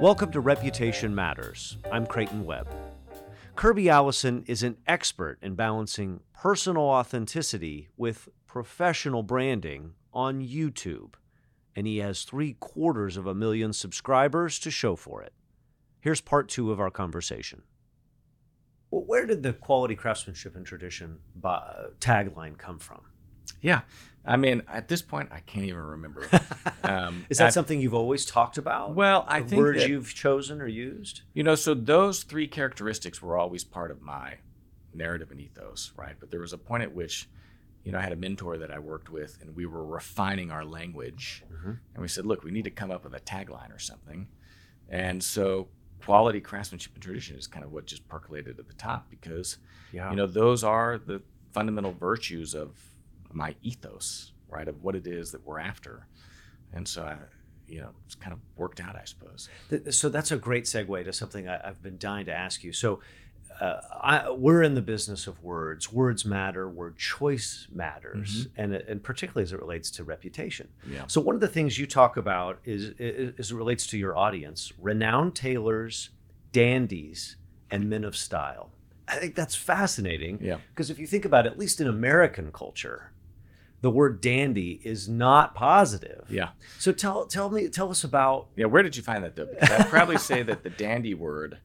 Welcome to Reputation Matters. I'm Creighton Webb. Kirby Allison is an expert in balancing personal authenticity with professional branding on YouTube, and he has three quarters of a million subscribers to show for it. Here's part two of our conversation. Well, where did the quality craftsmanship and tradition uh, tagline come from? Yeah. I mean, at this point, I can't even remember. Um, Is that I've, something you've always talked about? Well, I think words that, you've chosen or used. You know, so those three characteristics were always part of my narrative and ethos, right? But there was a point at which, you know, I had a mentor that I worked with, and we were refining our language, mm-hmm. and we said, look, we need to come up with a tagline or something, and so quality craftsmanship and tradition is kind of what just percolated at the top because, yeah. you know, those are the fundamental virtues of my ethos, right, of what it is that we're after. And so I, you know, it's kind of worked out, I suppose. So that's a great segue to something I, have been dying to ask you. So uh, I, we're in the business of words. Words matter. Word choice matters, mm-hmm. and and particularly as it relates to reputation. Yeah. So one of the things you talk about is, is as it relates to your audience: renowned tailors, dandies, and men of style. I think that's fascinating. Yeah. Because if you think about it, at least in American culture, the word dandy is not positive. Yeah. So tell tell me tell us about Yeah, where did you find that though? Because I'd probably say that the dandy word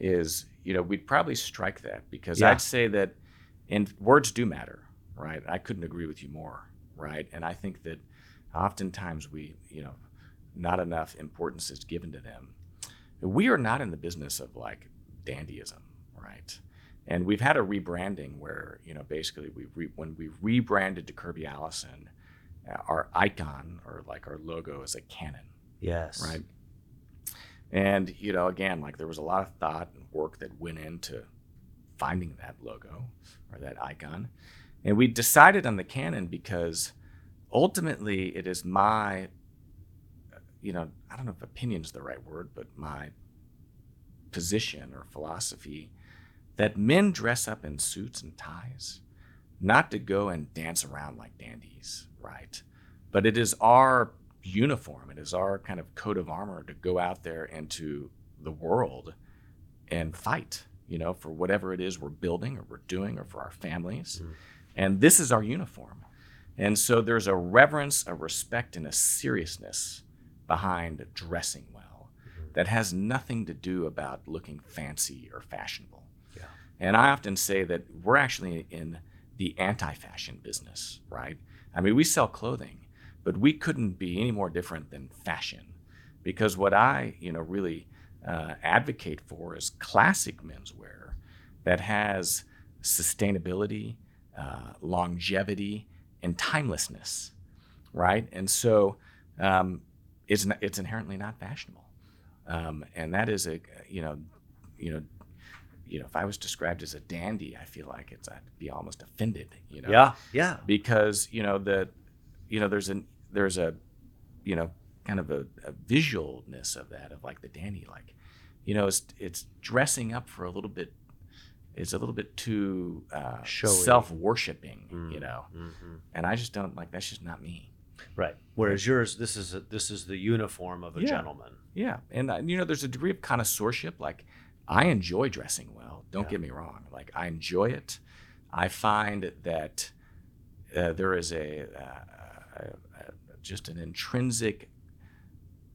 is, you know, we'd probably strike that because yeah. I'd say that and words do matter, right? I couldn't agree with you more, right? And I think that oftentimes we, you know, not enough importance is given to them. We are not in the business of like dandyism, right? And we've had a rebranding where, you know, basically we re- when we rebranded to Kirby Allison, uh, our icon or like our logo is a cannon. Yes. Right. And, you know, again, like there was a lot of thought and work that went into finding that logo or that icon. And we decided on the cannon because ultimately it is my, you know, I don't know if opinion is the right word, but my position or philosophy that men dress up in suits and ties, not to go and dance around like dandies, right? But it is our uniform, it is our kind of coat of armor to go out there into the world and fight, you know, for whatever it is we're building or we're doing or for our families. Mm. And this is our uniform. And so there's a reverence, a respect, and a seriousness behind dressing well mm-hmm. that has nothing to do about looking fancy or fashionable. And I often say that we're actually in the anti fashion business, right? I mean, we sell clothing, but we couldn't be any more different than fashion because what I, you know, really uh, advocate for is classic menswear that has sustainability, uh, longevity, and timelessness, right? And so um, it's, it's inherently not fashionable. Um, and that is a, you know, you know, you know, if I was described as a dandy, I feel like it's I'd be almost offended, you know. Yeah, yeah. Because you know the, you know, there's an there's a, you know, kind of a, a visualness of that of like the dandy, like, you know, it's it's dressing up for a little bit. It's a little bit too uh, self worshiping, mm, you know, mm-hmm. and I just don't like. That's just not me. Right. Whereas yours, this is a, this is the uniform of a yeah. gentleman. Yeah, and uh, you know, there's a degree of connoisseurship. Like I enjoy dressing well. Don't yeah. get me wrong. Like I enjoy it. I find that uh, there is a, uh, a, a, just an intrinsic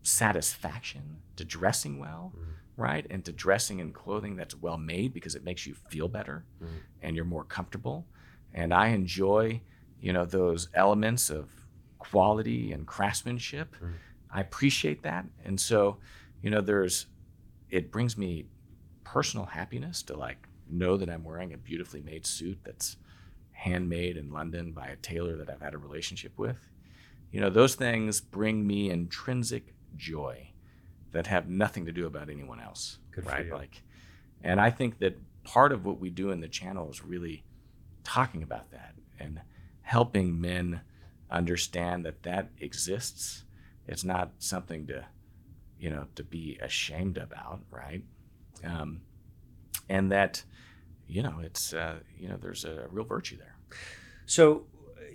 satisfaction to dressing well, mm-hmm. right? And to dressing in clothing that's well made because it makes you feel better mm-hmm. and you're more comfortable. And I enjoy, you know, those elements of quality and craftsmanship. Mm-hmm. I appreciate that. And so, you know, there's it brings me personal happiness to like know that I'm wearing a beautifully made suit that's handmade in London by a tailor that I've had a relationship with. You know, those things bring me intrinsic joy that have nothing to do about anyone else. Good right? Like and I think that part of what we do in the channel is really talking about that and helping men understand that that exists. It's not something to, you know, to be ashamed about, right? Um, and that you know it's uh, you know there's a real virtue there. So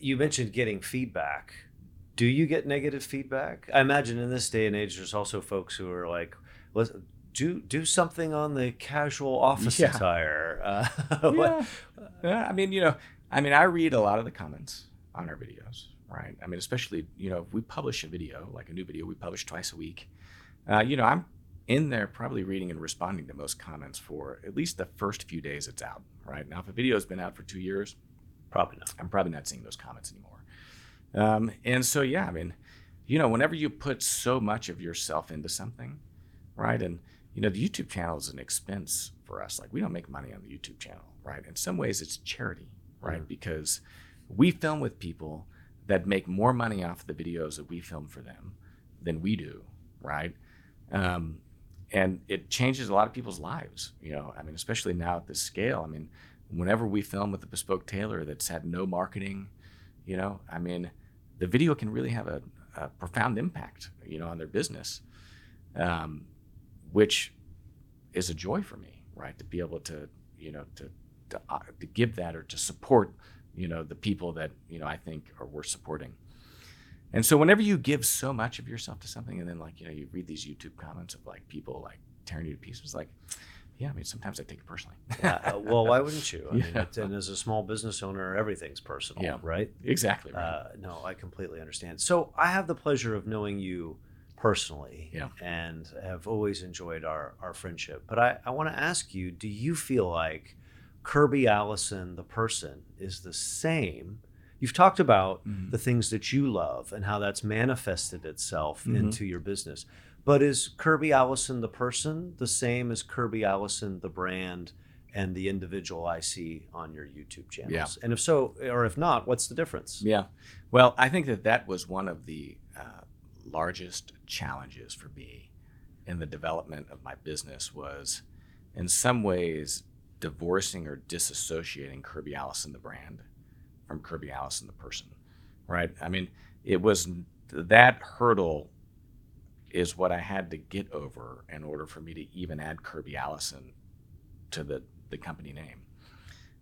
you mentioned getting feedback. Do you get negative feedback? I imagine in this day and age, there's also folks who are like, let's do do something on the casual office Yeah. attire. Uh, yeah. Yeah, I mean, you know, I mean, I read a lot of the comments on our videos, right? I mean, especially, you know, if we publish a video, like a new video, we publish twice a week. Uh, you know, I'm in there probably reading and responding to most comments for at least the first few days it's out, right? Now, if a video has been out for two years, Probably not. I'm probably not seeing those comments anymore. Um, and so, yeah, I mean, you know, whenever you put so much of yourself into something, right? And, you know, the YouTube channel is an expense for us. Like, we don't make money on the YouTube channel, right? In some ways, it's charity, right? Because we film with people that make more money off the videos that we film for them than we do, right? Um, and it changes a lot of people's lives, you know. I mean, especially now at this scale. I mean, whenever we film with a bespoke tailor that's had no marketing, you know, I mean, the video can really have a, a profound impact, you know, on their business, um, which is a joy for me, right? To be able to, you know, to to, uh, to give that or to support, you know, the people that you know I think are worth supporting. And so whenever you give so much of yourself to something, and then like you know you read these YouTube comments of like people like tearing you to pieces, like, yeah, I mean sometimes I take it personally. Yeah, uh, well, why wouldn't you? I mean, Yeah. it's, and as a small business owner, everything's personal, Yeah. right? exactly. Right. Uh, no, I completely understand. So I have the pleasure of knowing you personally Yeah. and have always enjoyed our, our friendship. But I, I want to ask you do you feel like Kirby Allison, the person, is the same? You've talked about Mhm. the things that you love and how that's manifested itself Mhm. into your business. But is Kirby Allison, the person, the same as Kirby Allison, the brand? And the individual I see on your YouTube channels. Yeah. And if so, or if not, what's the difference? Yeah. Well, I think that that was one of the uh, largest challenges for me in the development of my business was in some ways divorcing or disassociating Kirby Allison the brand from Kirby Allison the person. Right? I mean, it was that hurdle is what I had to get over in order for me to even add Kirby Allison to the the company name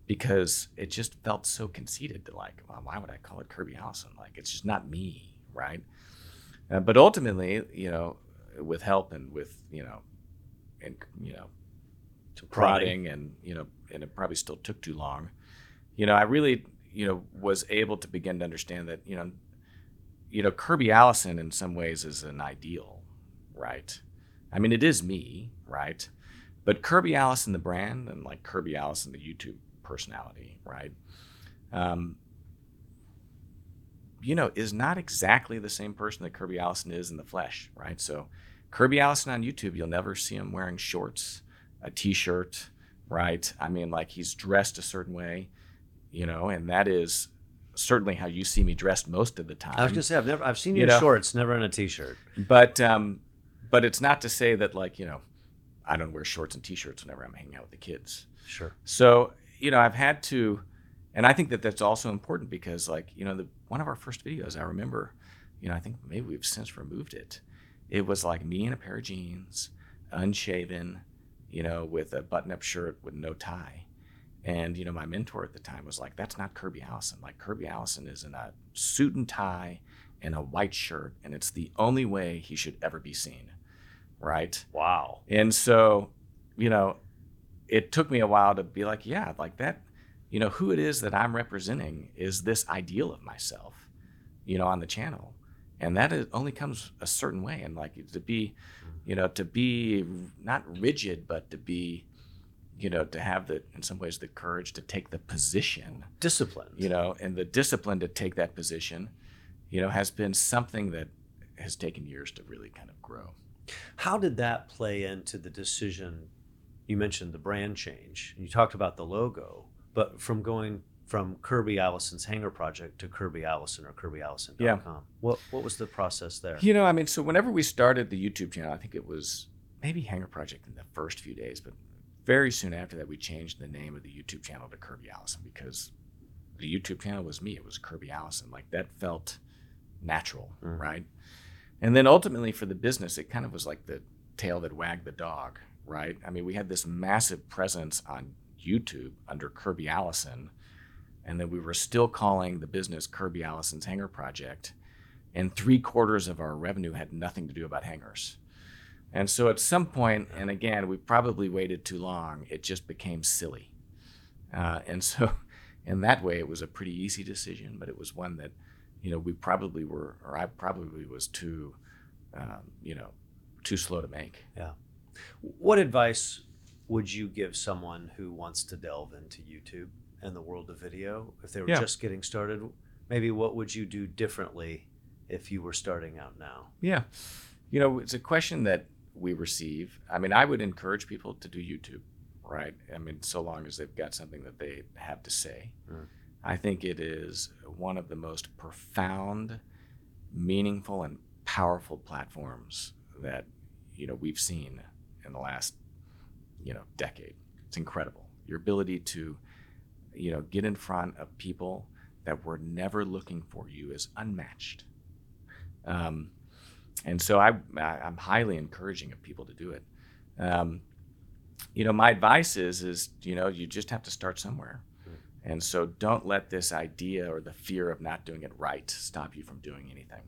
because it just felt so conceited to like, well, why would I call it Kirby Allison? Like, it's just not me, right? Uh, but ultimately, you know, with help and with you know, and you know, prodding and you know, and it probably still took too long. You know, I really you know was able to begin to understand that you know, you know, Kirby Allison in some ways is an ideal, right? I mean, it is me, right? But Kirby Allison, the brand, and like Kirby Allison, the YouTube personality, right? Um, you know, is not exactly the same person that Kirby Allison is in the flesh, right? So, Kirby Allison on YouTube, you'll never see him wearing shorts, a t-shirt, right? I mean, like he's dressed a certain way, you know, and that is certainly how you see me dressed most of the time. I was gonna say I've never I've seen you, You in know. shorts, never in a t-shirt. but um, but it's not to say that like you know, I don't wear shorts and t-shirts whenever I'm hanging out with the kids. Sure. So, you know, I've had to, and I think that that's also important because, like, you know, the one of our first videos, I remember, you know, I think maybe we've since removed it. It was like me in a pair of jeans, unshaven, you know, with a button-up shirt with no tie. And you know, my mentor at the time was like, "That's not Kirby Allison. Like Kirby Allison is in a suit and tie and a white shirt, and it's the only way he should ever be seen." Right? Wow. And so, you know, it took me a while to be like, yeah, like that, you know, who it is that I'm representing is this ideal of myself, you know, on the channel. And that is, only comes a certain way. And like to be, you know, to be not rigid, but to be, you know, to have the, in some ways, the courage to take the position, Discipline. you know, and the discipline to take that position, you know, has been something that has taken years to really kind of grow. How did that play into the decision? You mentioned the brand change. You talked about the logo, but from going from Kirby Allison's Hanger Project to Kirby Allison or KirbyAllison.com. Yeah. What what was the process there? You know, I mean, so whenever we started the YouTube channel, I think it was maybe Hanger Project in the first few days, but very soon after that, we changed the name of the YouTube channel to Kirby Allison because the YouTube channel was me. It was Kirby Allison. Like that felt natural, Mhm. right? And then ultimately for the business, it kind of was like the tail that wagged the dog, right? I mean, we had this massive presence on YouTube under Kirby Allison, and then we were still calling the business Kirby Allison's Hanger Project and three quarters of our revenue had nothing to do about hangers And so at some point, and again, we probably waited too long, it just became silly. Uh, and so, in that way, it was a pretty easy decision, but it was one that, you know, we probably were, or I probably was too, um, you know, too slow to make. Yeah. What advice would you give someone who wants to delve into YouTube and the world of video if they were Yeah. just getting started? Maybe what would you do differently if you were starting out now? Yeah. You know, it's a question that we receive. I mean, I would encourage people to do YouTube, right? I mean, so long as they've got something that they have to say. Mm. I think it is one of the most profound, meaningful, and powerful platforms that, you know, we've seen in the last, you know, decade. It's incredible. Your ability to, you know, get in front of people that were never looking for you is unmatched. Um, and so I, I, I'm highly encouraging of people to do it. Um, you know, my advice is, is you know, you just have to start somewhere. And so don't let this idea or the fear of not doing it right stop you from doing anything.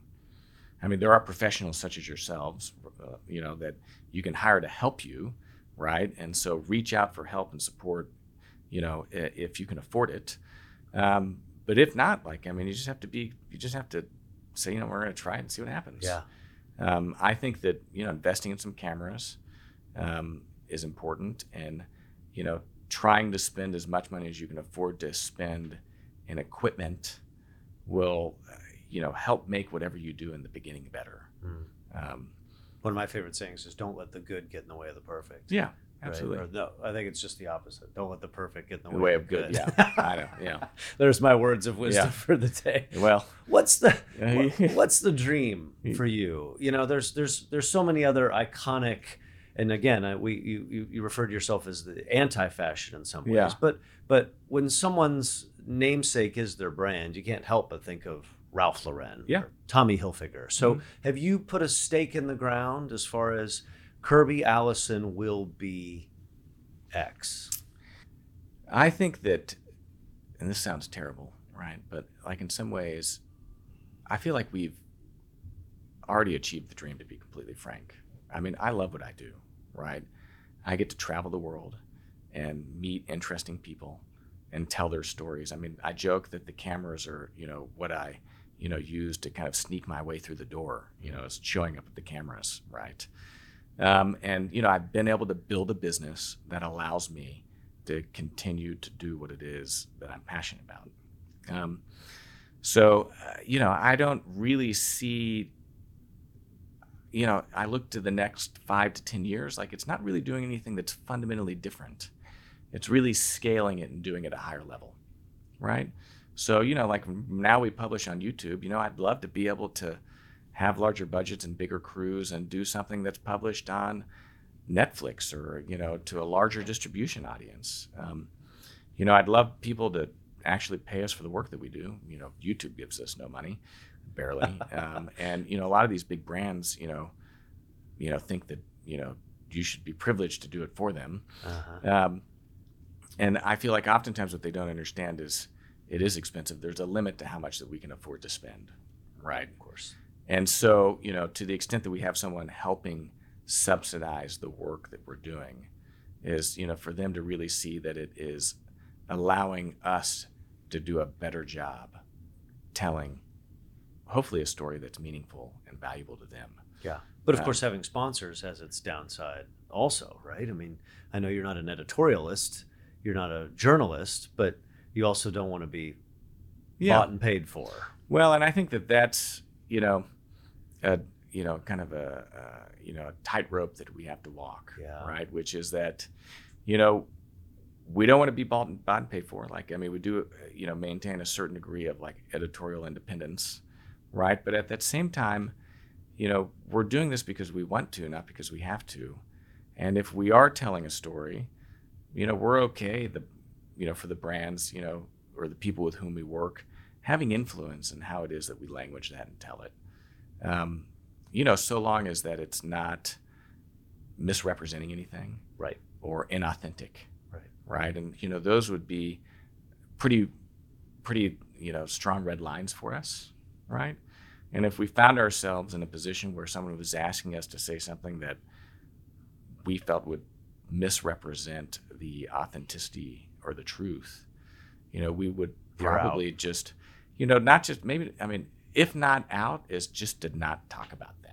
I mean, there are professionals such as yourselves, uh, you know, that you can hire to help you, right? And so reach out for help and support, you know, if you can afford it. Um, but if not, like, I mean, you just have to be, you just have to say, you know, we're going to try it and see what happens. Yeah. Um, I think that you know investing in some cameras um, is important, and you know trying to spend as much money as you can afford to spend in equipment will uh, you know help make whatever you do in the beginning better. Mm. Um, One of my favorite sayings is don't let the good get in the way of the perfect. yeah? Absolutely. Or no, I think it's just the opposite. Don't let the perfect get in the, The way of good. Yeah, I know. Yeah. There's my words of wisdom Yeah. for the day. Well, What's the what- what's the dream for you? You know, there's there's there's so many other iconic, and again, I, we you, you you referred to yourself as the anti-fashion in some ways, Yeah. but but when someone's namesake is their brand, you can't help but think of Ralph Lauren, Yeah. Tommy Hilfiger. So Mhm. have you put a stake in the ground as far as Kirby Allison will be X? I think that, and this sounds terrible, right? But like in some ways, I feel like we've already achieved the dream, to be completely frank. I mean, I love what I do, right? I get to travel the world and meet interesting people and tell their stories. I mean, I joke that the cameras are, you know, what I, you know, use to kind of sneak my way through the door, you know, is showing up at the cameras, right? Um, and, you know, I've been able to build a business that allows me to continue to do what it is that I'm passionate about. Um, so, uh, you know, I don't really see, you know, I look to the next five to 10 years, like it's not really doing anything that's fundamentally different. It's really scaling it and doing it at a higher level, right? So, you know, like now we publish on YouTube, you know, I'd love to be able to have larger budgets and bigger crews and do something that's published on Netflix or you know to a larger distribution audience. Um, you know, I'd love people to actually pay us for the work that we do. You know, YouTube gives us no money, barely, um, and you know a lot of these big brands, you know, you know think that you know you should be privileged to do it for them. Uh-huh. Um, and I feel like oftentimes what they don't understand is it is expensive. There's a limit to how much that we can afford to spend, right? Of course. And so, you know, to the extent that we have someone helping subsidize the work that we're doing, is, you know, for them to really see that it is allowing us to do a better job telling, hopefully, a story that's meaningful and valuable to them. Yeah. But of Um, course, having sponsors has its downside also, right? I mean, I know you're not an editorialist, you're not a journalist, but you also don't want to be bought and paid for. Well, and I think that that's you know, a you know, kind of a uh, you know a tightrope that we have to walk, Yeah. right? Which is that, you know, we don't want to be bought and, bought and paid for. Like, I mean, we do, uh, you know, maintain a certain degree of like editorial independence, right? But at that same time, you know, we're doing this because we want to, not because we have to. And if we are telling a story, you know, we're okay. The, you know, for the brands, you know, or the people with whom we work, having influence in how it is that we language that and tell it. Um, you know, so long as that it's not misrepresenting anything Right. or inauthentic, Right. right? And you know, those would be pretty, pretty, you know, strong red lines for us, right? And if we found ourselves in a position where someone was asking us to say something that we felt would misrepresent the authenticity or the truth, you know, we would probably just, you know, not just maybe, I mean, if not out, is just did not talk about that.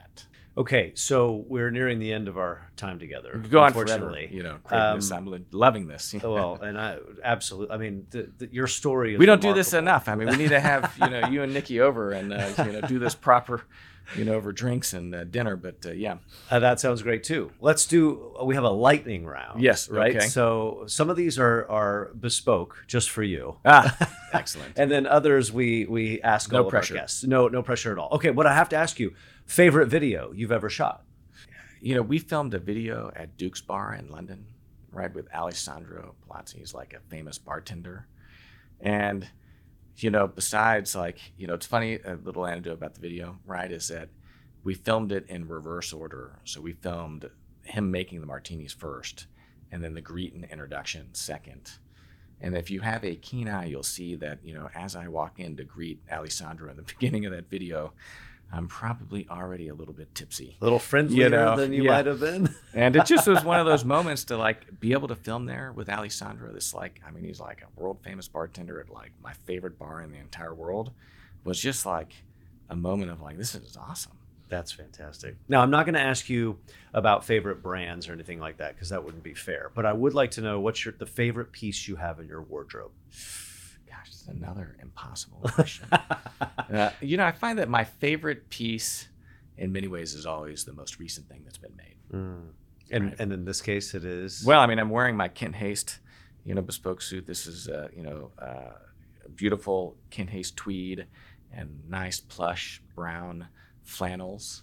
Okay, so we're nearing the end of our time together. Go on forever, you know, creating this. Um, I'm loving this. Oh, well, and I absolutely. I mean, the, the, your story. Is we don't do this enough. I mean, we need to have you know you and Nikki over and uh, you know do this proper, you know, over drinks and uh, dinner. But uh, yeah, Uh, that sounds great too. Let's do. We have a lightning round. Yes, Right. okay. So some of these are are bespoke just for you, ah, excellent. and then others we we ask No all pressure. of our guests. No, no pressure at all. Okay. What I have to ask you: favorite video you've ever shot? You know, we filmed a video at Duke's Bar in London, right, with Alessandro Palazzi. He's like a famous bartender. And, you know, besides, like, you know, it's funny, a little anecdote about the video, right, is that we filmed it in reverse order. So we filmed him making the martinis first, and then the greet and introduction second. And if you have a keen eye, you'll see that, you know, as I walk in to greet Alessandro in the beginning of that video, I'm probably already a little bit tipsy. A little friendlier know, than you yeah. might have been. And it just was one of those moments to like be able to film there with Alessandro. This like, I mean, he's like a world famous bartender at like my favorite bar in the entire world. Was just like a moment of like, this is awesome. That's fantastic. Now, I'm not going to ask you about favorite brands or anything like that because that wouldn't be fair. But I would like to know what's your the favorite piece you have in your wardrobe. Gosh, it's another impossible question. uh, you know, I find that my favorite piece, in many ways, is always the most recent thing that's been made. Mm. And Right. and in this case, it is Well, I mean, I'm wearing my Kent Haste, you know, bespoke suit. This is, uh, you know, uh, a beautiful Kent Haste tweed and nice plush brown flannels,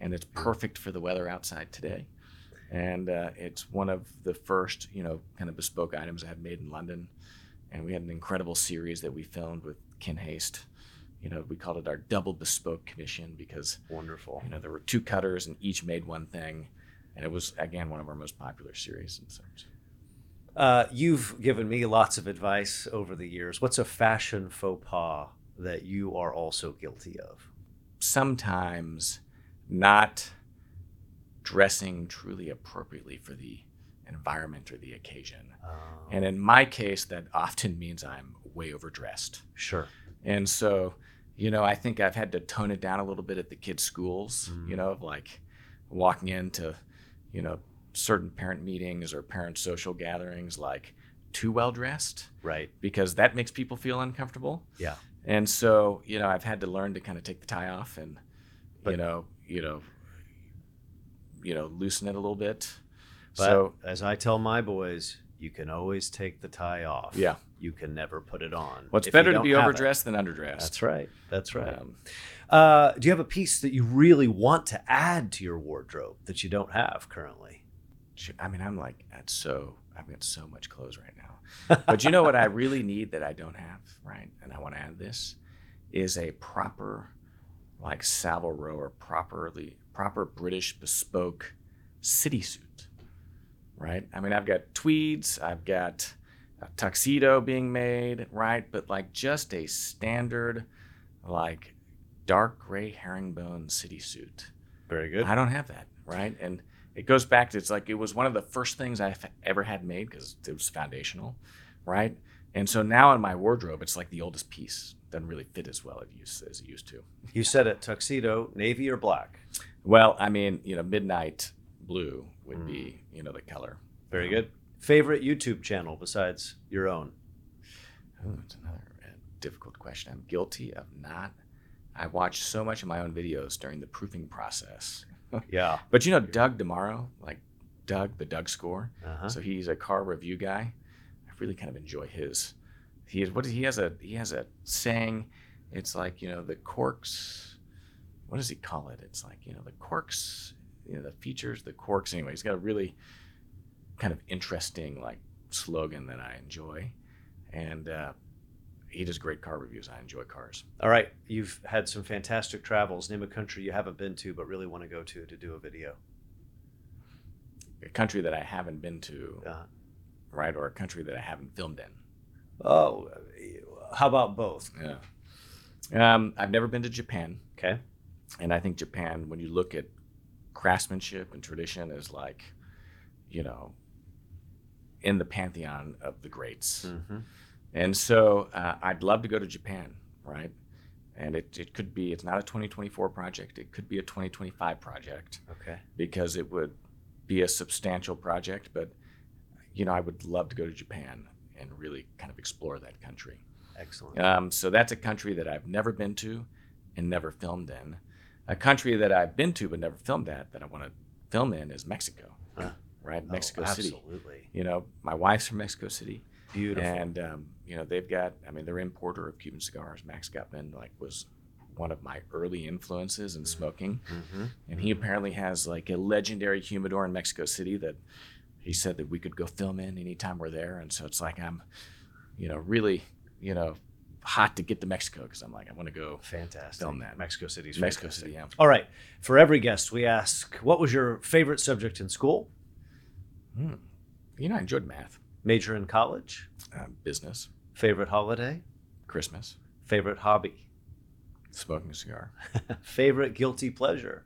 and it's perfect for the weather outside today. And uh, it's one of the first, you know, kind of bespoke items I have made in London. And we had an incredible series that we filmed with Kent Haste. You know, we called it our double bespoke commission because wonderful. you know there were two cutters and each made one thing, and it was again one of our most popular series. And so, Uh, you've given me lots of advice over the years. What's a fashion faux pas that you are also guilty of? sometimes not dressing truly appropriately for the environment or the occasion. And in my case, that often means I'm way overdressed. sure. And so, you know, I think I've had to tone it down a little bit at the kids' schools, Mm. you know, of like walking into, you know, certain parent meetings or parent social gatherings like too well dressed Right. because that makes people feel uncomfortable. Yeah. And so, you know, I've had to learn to kind of take the tie off and, But- you know, you know, you know, loosen it a little bit. But so, as I tell my boys, you can always take the tie off. yeah. You can never put it on. Well, if you better to be overdressed than underdressed. That's right. That's right. Um, Uh, do you have a piece that you really want to add to your wardrobe that you don't have currently? I mean, I'm like at so I've got so much clothes right now. But you know what I really need that I don't have, right? And I want to add this is a proper, like Savile Row or properly proper British bespoke city suit, right? I mean, I've got tweeds, I've got a tuxedo being made, right? But like just a standard, like dark gray herringbone city suit. Very good. I don't have that, right? And it goes back to it's like it was one of the first things I've ever had made because it was foundational, right? And so now in my wardrobe, it's like the oldest piece. Doesn't really fit as well as it used, as it used to. You said it tuxedo, navy or black. Well, I mean, you know, midnight blue would Mm. be, you know, the color. Very Um, good. Favorite YouTube channel besides your own? Oh, that's another uh, difficult question. I'm guilty of not. I watch so much of my own videos during the proofing process. Yeah. But you know, Doug DeMuro, like Doug, the Doug score. Uh-huh. So he's a car review guy. I really kind of enjoy his. He is what he has a he has a saying. It's like you know the corks. What does he call it? It's like you know the corks. You know the features, the quirks. Anyway, he's got a really kind of interesting like slogan that I enjoy, and uh, he does great car reviews. I enjoy cars. All right. You've had some fantastic travels. Name a country you haven't been to but really want to go to to do a video. A country that I haven't been to, Uh, right, or a country that I haven't filmed in. oh, how about both? Yeah. Um, I've never been to Japan. Okay. And I think Japan, when you look at craftsmanship and tradition, is like, you know, in the pantheon of the greats. Mm-hmm. And so uh, I'd love to go to Japan, right? And it, it could be, it's not a 2024 project, it could be a 2025 project Okay. because it would be a substantial project. But, you know, I would love to go to Japan and really kind of explore that country. Excellent. Um, so that's a country that I've never been to and never filmed in. A country that I've been to but never filmed at that I want to film in is Mexico, Huh. right? Oh, Mexico City. Absolutely. You know, my wife's from Mexico City. Beautiful. And um, you know they've got, I mean, they're importer of Cuban cigars. Max Gutman like was one of my early influences in smoking, mm-hmm. and he apparently has like a legendary humidor in Mexico City that he said that we could go film in anytime we're there. And so it's like I'm, you know, really, you know, hot to get to Mexico because I'm like I want to go Fantastic. film that. Mexico City's Mexico fantastic. City. Yeah. All right. For every guest, we ask, what was your favorite subject in school? Hmm. You know, I enjoyed math, Major in college? uh, business, Favorite holiday? Christmas, Favorite hobby? smoking a cigar. favorite guilty pleasure?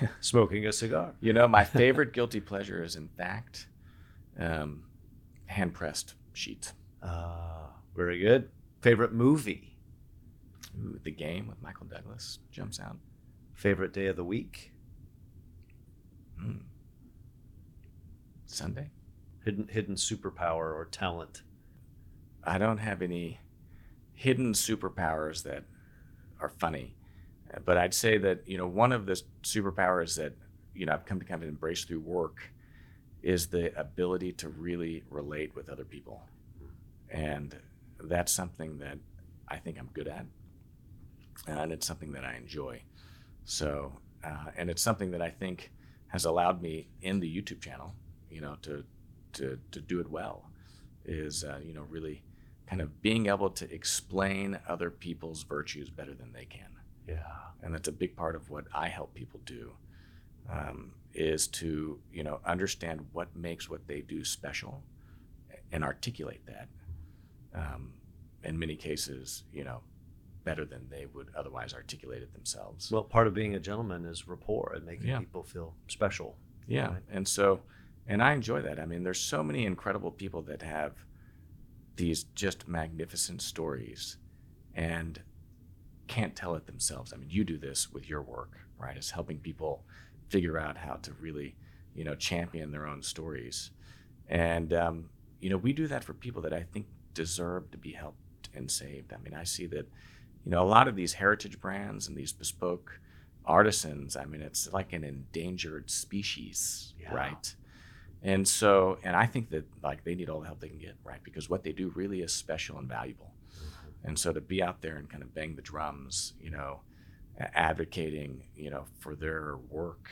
Yeah. Smoking a cigar. You know, my favorite guilty pleasure is, in fact, um, hand pressed sheets. Uh, very good. Favorite movie? Ooh, the game with Michael Douglas jumps out. Favorite day of the week? Mm. Sunday. Hidden hidden superpower or talent? I don't have any hidden superpowers that are funny, but I'd say that you know one of the superpowers that you know I've come to kind of embrace through work is the ability to really relate with other people, and that's something that I think I'm good at, and it's something that I enjoy. So, uh, and it's something that I think has allowed me in the YouTube channel, you know, to to to do it well, is uh, you know really kind of being able to explain other people's virtues better than they can Yeah. and that's a big part of what I help people do, um, is to you know understand what makes what they do special, and articulate that. Um, in many cases, you know, better than they would otherwise articulate it themselves. Well, part of being a gentleman is rapport and making Yeah. people feel special. Yeah, Right. and so, and I enjoy that. I mean, there's so many incredible people that have these just magnificent stories, and can't tell it themselves. I mean, you do this with your work, right? It's helping people figure out how to really, you know, champion their own stories, and um, you know, we do that for people that I think deserve to be helped and saved. I mean, I see that, you know, a lot of these heritage brands and these bespoke artisans. I mean, it's like an endangered species, Yeah. right? And so, and I think that like they need all the help they can get, right? Because what they do really is special and valuable. And so to be out there and kind of bang the drums, you know, advocating, you know, for their work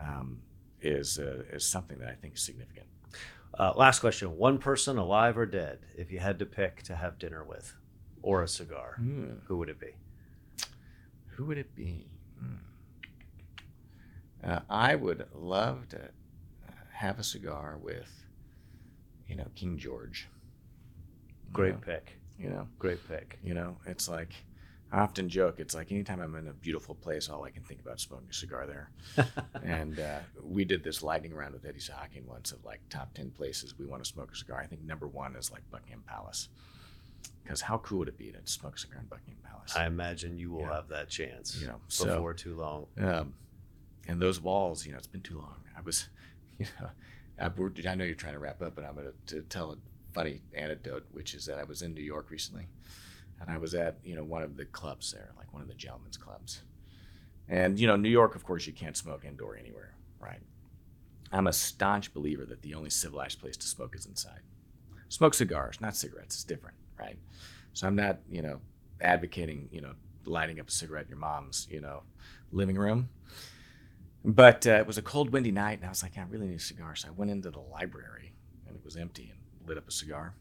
um, is uh, is something that I think is significant. Uh, last question: One person, alive or dead, if you had to pick to have dinner with, or a cigar, Hmm. who would it be? Who would it be? Hmm. Uh, I would love to have a cigar with, you know, King George. You Great know, pick. You know, Great pick. you know, it's like I often joke. It's like anytime I'm in a beautiful place, all I can think about is smoking a cigar there. and uh, we did this lightning round with Eddie Sahakian once of like top 10 places we want to smoke a cigar. I think number one is like Buckingham Palace. Because how cool would it be to smoke a cigar in Buckingham Palace? I imagine you will Yeah. have that chance You know, so- before too long. um, and those walls, you know, it's been too long. I was, you know, I, I know you're trying to wrap up, but I'm going to tell a funny anecdote, which is that I was in New York recently, and I was at, you know, one of the clubs there, like one of the gentlemen's clubs. And, you know, New York, of course, you can't smoke indoor anywhere, right? I'm a staunch believer that the only civilized place to smoke is inside. Smoke cigars, not cigarettes. It's different, right? So I'm not, you know, advocating, you know, lighting up a cigarette in your mom's, you know, living room. But uh, it was a cold, windy night, and I was like, I really need a cigar. So I went into the library, and it was empty, and lit up a cigar.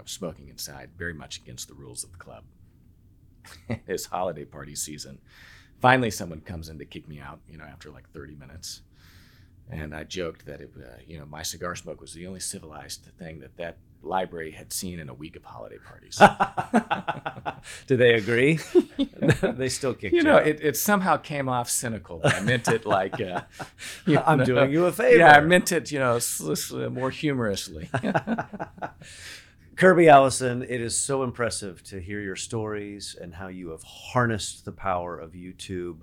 I was smoking inside, very much against the rules of the club. it's holiday party season. Finally, someone comes in to kick me out, you know, after like 30 minutes. And I joked that it, uh, you know, my cigar smoke was the only civilized thing that that library had seen in a week of holiday parties. Do they agree? they still kick you know, it, it somehow came off cynical, but I meant it like uh, you I'm doing you a favor. Yeah, I meant it, you know, more humorously. Kirby Allison, it is so impressive to hear your stories and how you have harnessed the power of YouTube.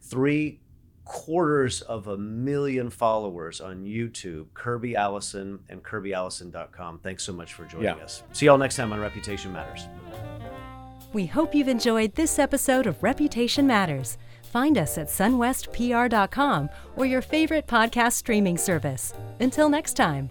Three quarters of a million followers on YouTube, Kirby Allison and KirbyAllison.com. Thanks so much for joining Yeah. us. See y'all next time on Reputation Matters. We hope you've enjoyed this episode of Reputation Matters. Find us at sunwestpr.com or your favorite podcast streaming service. Until next time.